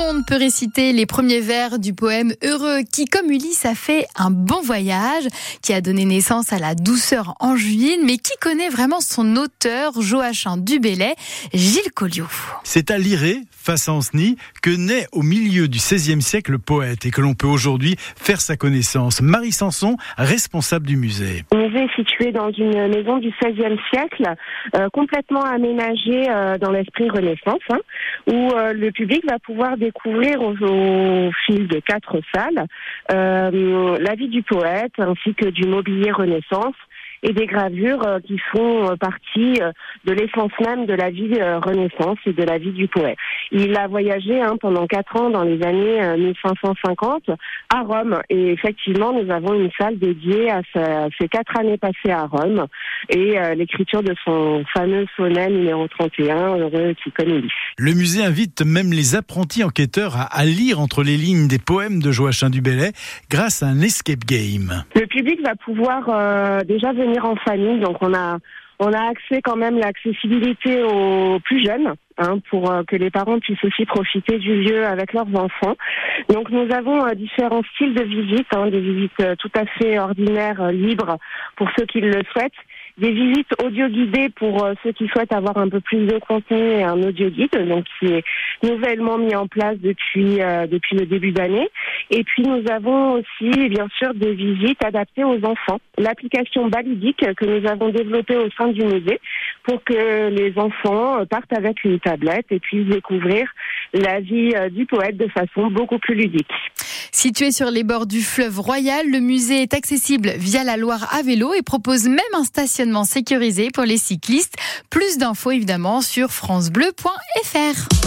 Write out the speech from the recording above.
monde peut réciter les premiers vers du poème Heureux qui, comme Ulysse, a fait un bon voyage, qui a donné naissance à la douceur angevine, mais qui connaît vraiment son auteur, Joachim Dubélé, Gilles Colliot. C'est à Liré, face à Ancenis, que naît au milieu du XVIe siècle le poète et que l'on peut aujourd'hui faire sa connaissance. Marie Sanson, responsable du musée. Le musée est situé dans une maison du XVIe siècle, euh, complètement aménagée euh, dans l'esprit Renaissance, hein, où euh, le public va pouvoir découvrir au, au fil de quatre salles euh, la vie du poète ainsi que du mobilier Renaissance et des gravures euh, qui font euh, partie de l'essence même de la vie Renaissance et de la vie du poète. Il a voyagé hein, pendant quatre ans dans les années 1550 à Rome. Et effectivement nous avons une salle dédiée à ces quatre années passées à Rome. Et l'écriture de son fameux sonnet numéro 31, Heureux qui connaît Le musée invite même les apprentis enquêteurs à, à, lire entre les lignes des poèmes de Joachim du Bellay grâce à un escape game. Le public va pouvoir euh, déjà venir en famille, donc on a on a accès quand même l'accessibilité aux plus jeunes hein, pour euh, que les parents puissent aussi profiter du lieu avec leurs enfants. Donc nous avons euh, différents styles de visites, hein, des visites euh, tout à fait ordinaires, libres pour ceux qui le souhaitent, des visites audio guidées pour euh, ceux qui souhaitent avoir un peu plus de contenu et un audio guide, donc qui est nouvellement mis en place depuis euh, depuis le début d'année. Et puis nous avons aussi bien sûr des visites adaptées aux enfants. L'application Balidique que nous avons développée au sein du musée pour que les enfants partent avec une tablette et puissent découvrir la vie euh, du poète de façon beaucoup plus ludique. Situé sur les bords du fleuve Royal, le musée est accessible via la Loire à vélo et propose même un stationnement sécurisé pour les cyclistes. Plus d'infos évidemment sur francebleu.fr.